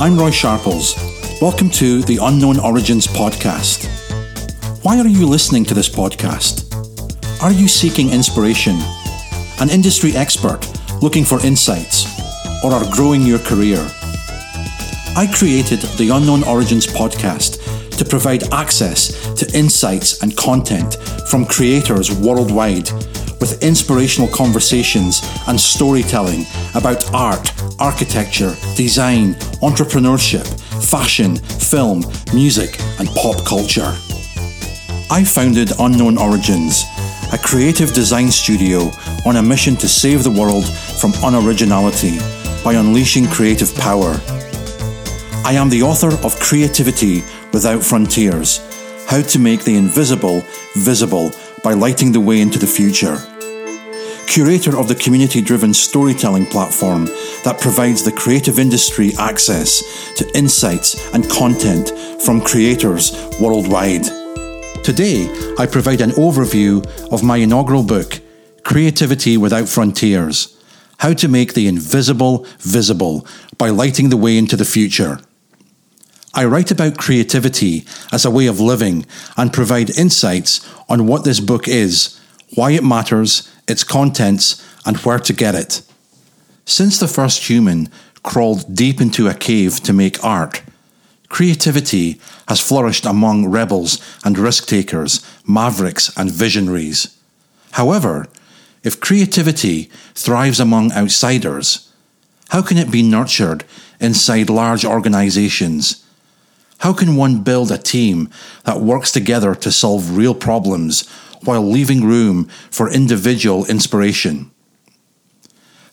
I'm Roy Sharples. Welcome to the Unknown Origins podcast. Why are you listening to this podcast? Are you seeking inspiration? An industry expert looking for insights? Or are growing your career? I created the Unknown Origins podcast to provide access to insights and content from creators worldwide with inspirational conversations and storytelling about art, architecture, design, entrepreneurship, fashion, film, music, and pop culture. I founded Unknown Origins, a creative design studio on a mission to save the world from unoriginality by unleashing creative power. I am the author of Creativity Without Frontiers How to Make the Invisible Visible by Lighting the Way into the Future curator of the community driven storytelling platform that provides the creative industry access to insights and content from creators worldwide. Today, I provide an overview of my inaugural book, Creativity Without Frontiers How to Make the Invisible Visible by Lighting the Way into the Future. I write about creativity as a way of living and provide insights on what this book is, why it matters, its contents, and where to get it. Since the first human crawled deep into a cave to make art, creativity has flourished among rebels and risk takers, mavericks and visionaries. However, if creativity thrives among outsiders, how can it be nurtured inside large organizations? How can one build a team that works together to solve real problems while leaving room for individual inspiration?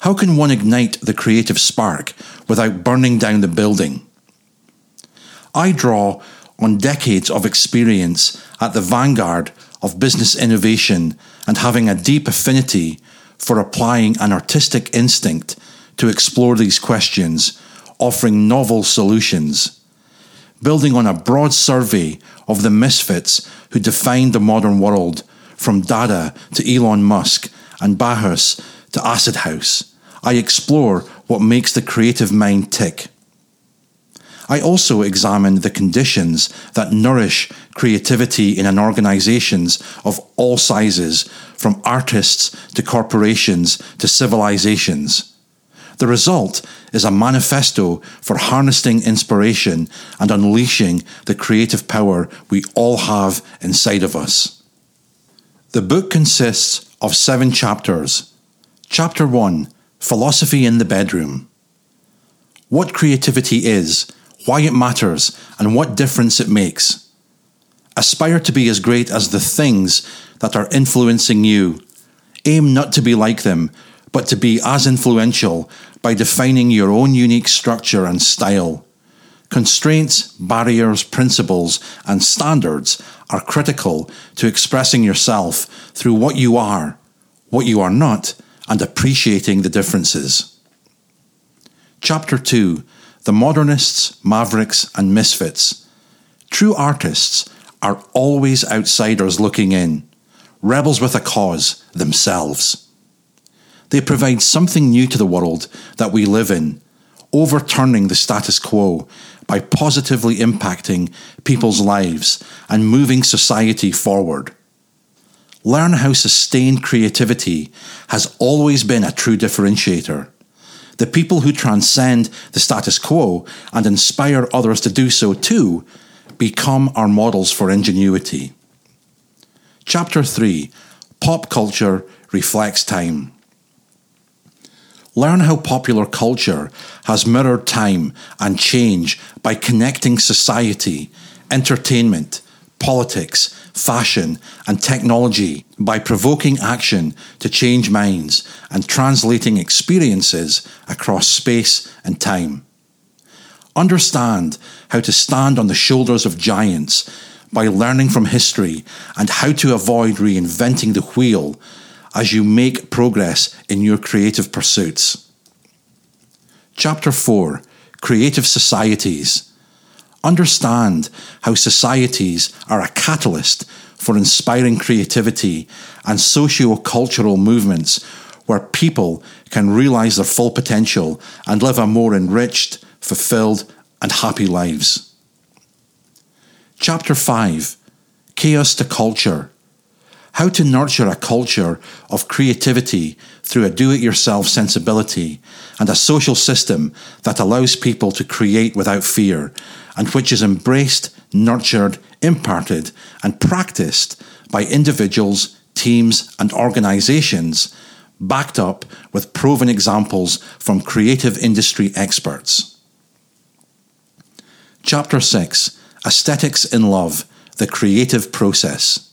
How can one ignite the creative spark without burning down the building? I draw on decades of experience at the vanguard of business innovation and having a deep affinity for applying an artistic instinct to explore these questions, offering novel solutions. Building on a broad survey of the misfits who defined the modern world from Dada to Elon Musk and Bauhaus to Acid House, I explore what makes the creative mind tick. I also examine the conditions that nourish creativity in an organizations of all sizes, from artists to corporations to civilizations. The result is a manifesto for harnessing inspiration and unleashing the creative power we all have inside of us. The book consists of seven chapters. Chapter 1 Philosophy in the Bedroom. What creativity is, why it matters, and what difference it makes. Aspire to be as great as the things that are influencing you. Aim not to be like them, but to be as influential by defining your own unique structure and style. Constraints, barriers, principles, and standards are critical to expressing yourself through what you are, what you are not, and appreciating the differences. Chapter 2 The Modernists, Mavericks, and Misfits. True artists are always outsiders looking in, rebels with a cause themselves. They provide something new to the world that we live in, overturning the status quo by positively impacting people's lives and moving society forward. Learn how sustained creativity has always been a true differentiator. The people who transcend the status quo and inspire others to do so too become our models for ingenuity. Chapter 3 Pop Culture Reflects Time. Learn how popular culture has mirrored time and change by connecting society, entertainment, politics, fashion, and technology by provoking action to change minds and translating experiences across space and time. Understand how to stand on the shoulders of giants by learning from history and how to avoid reinventing the wheel as you make progress in your creative pursuits. Chapter 4 Creative Societies. Understand how societies are a catalyst for inspiring creativity and socio cultural movements where people can realize their full potential and live a more enriched, fulfilled, and happy lives. Chapter 5 Chaos to Culture How to nurture a culture of creativity through a do it yourself sensibility and a social system that allows people to create without fear and which is embraced, nurtured, imparted, and practiced by individuals, teams, and organizations, backed up with proven examples from creative industry experts. Chapter 6 Aesthetics in Love The Creative Process.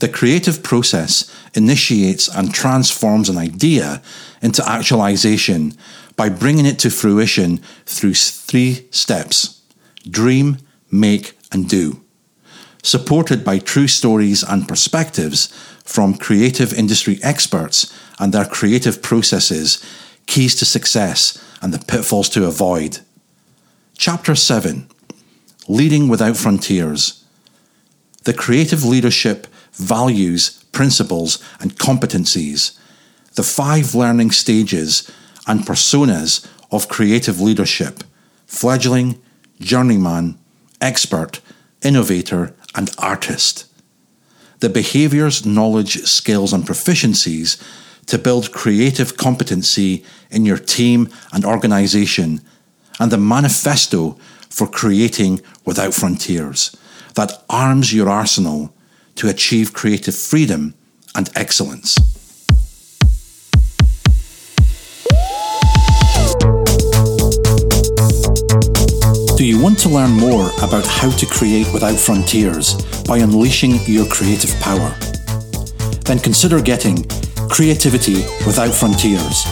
The creative process initiates and transforms an idea into actualization by bringing it to fruition through three steps dream, make, and do. Supported by true stories and perspectives from creative industry experts and their creative processes, keys to success, and the pitfalls to avoid. Chapter 7 Leading Without Frontiers. The creative leadership values, principles, and competencies, the five learning stages and personas of creative leadership fledgling, journeyman, expert, innovator, and artist. The behaviors, knowledge, skills, and proficiencies to build creative competency in your team and organization, and the manifesto for creating without frontiers that arms your arsenal to achieve creative freedom and excellence. Do you want to learn more about how to create without frontiers by unleashing your creative power? Then consider getting Creativity Without Frontiers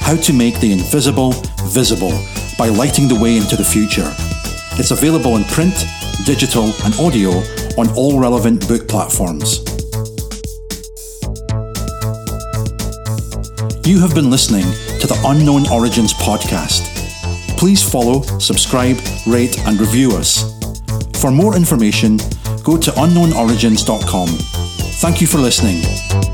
How to Make the Invisible Visible by Lighting the Way into the Future it's available in print, digital, and audio on all relevant book platforms. You have been listening to the Unknown Origins podcast. Please follow, subscribe, rate, and review us. For more information, go to unknownorigins.com. Thank you for listening.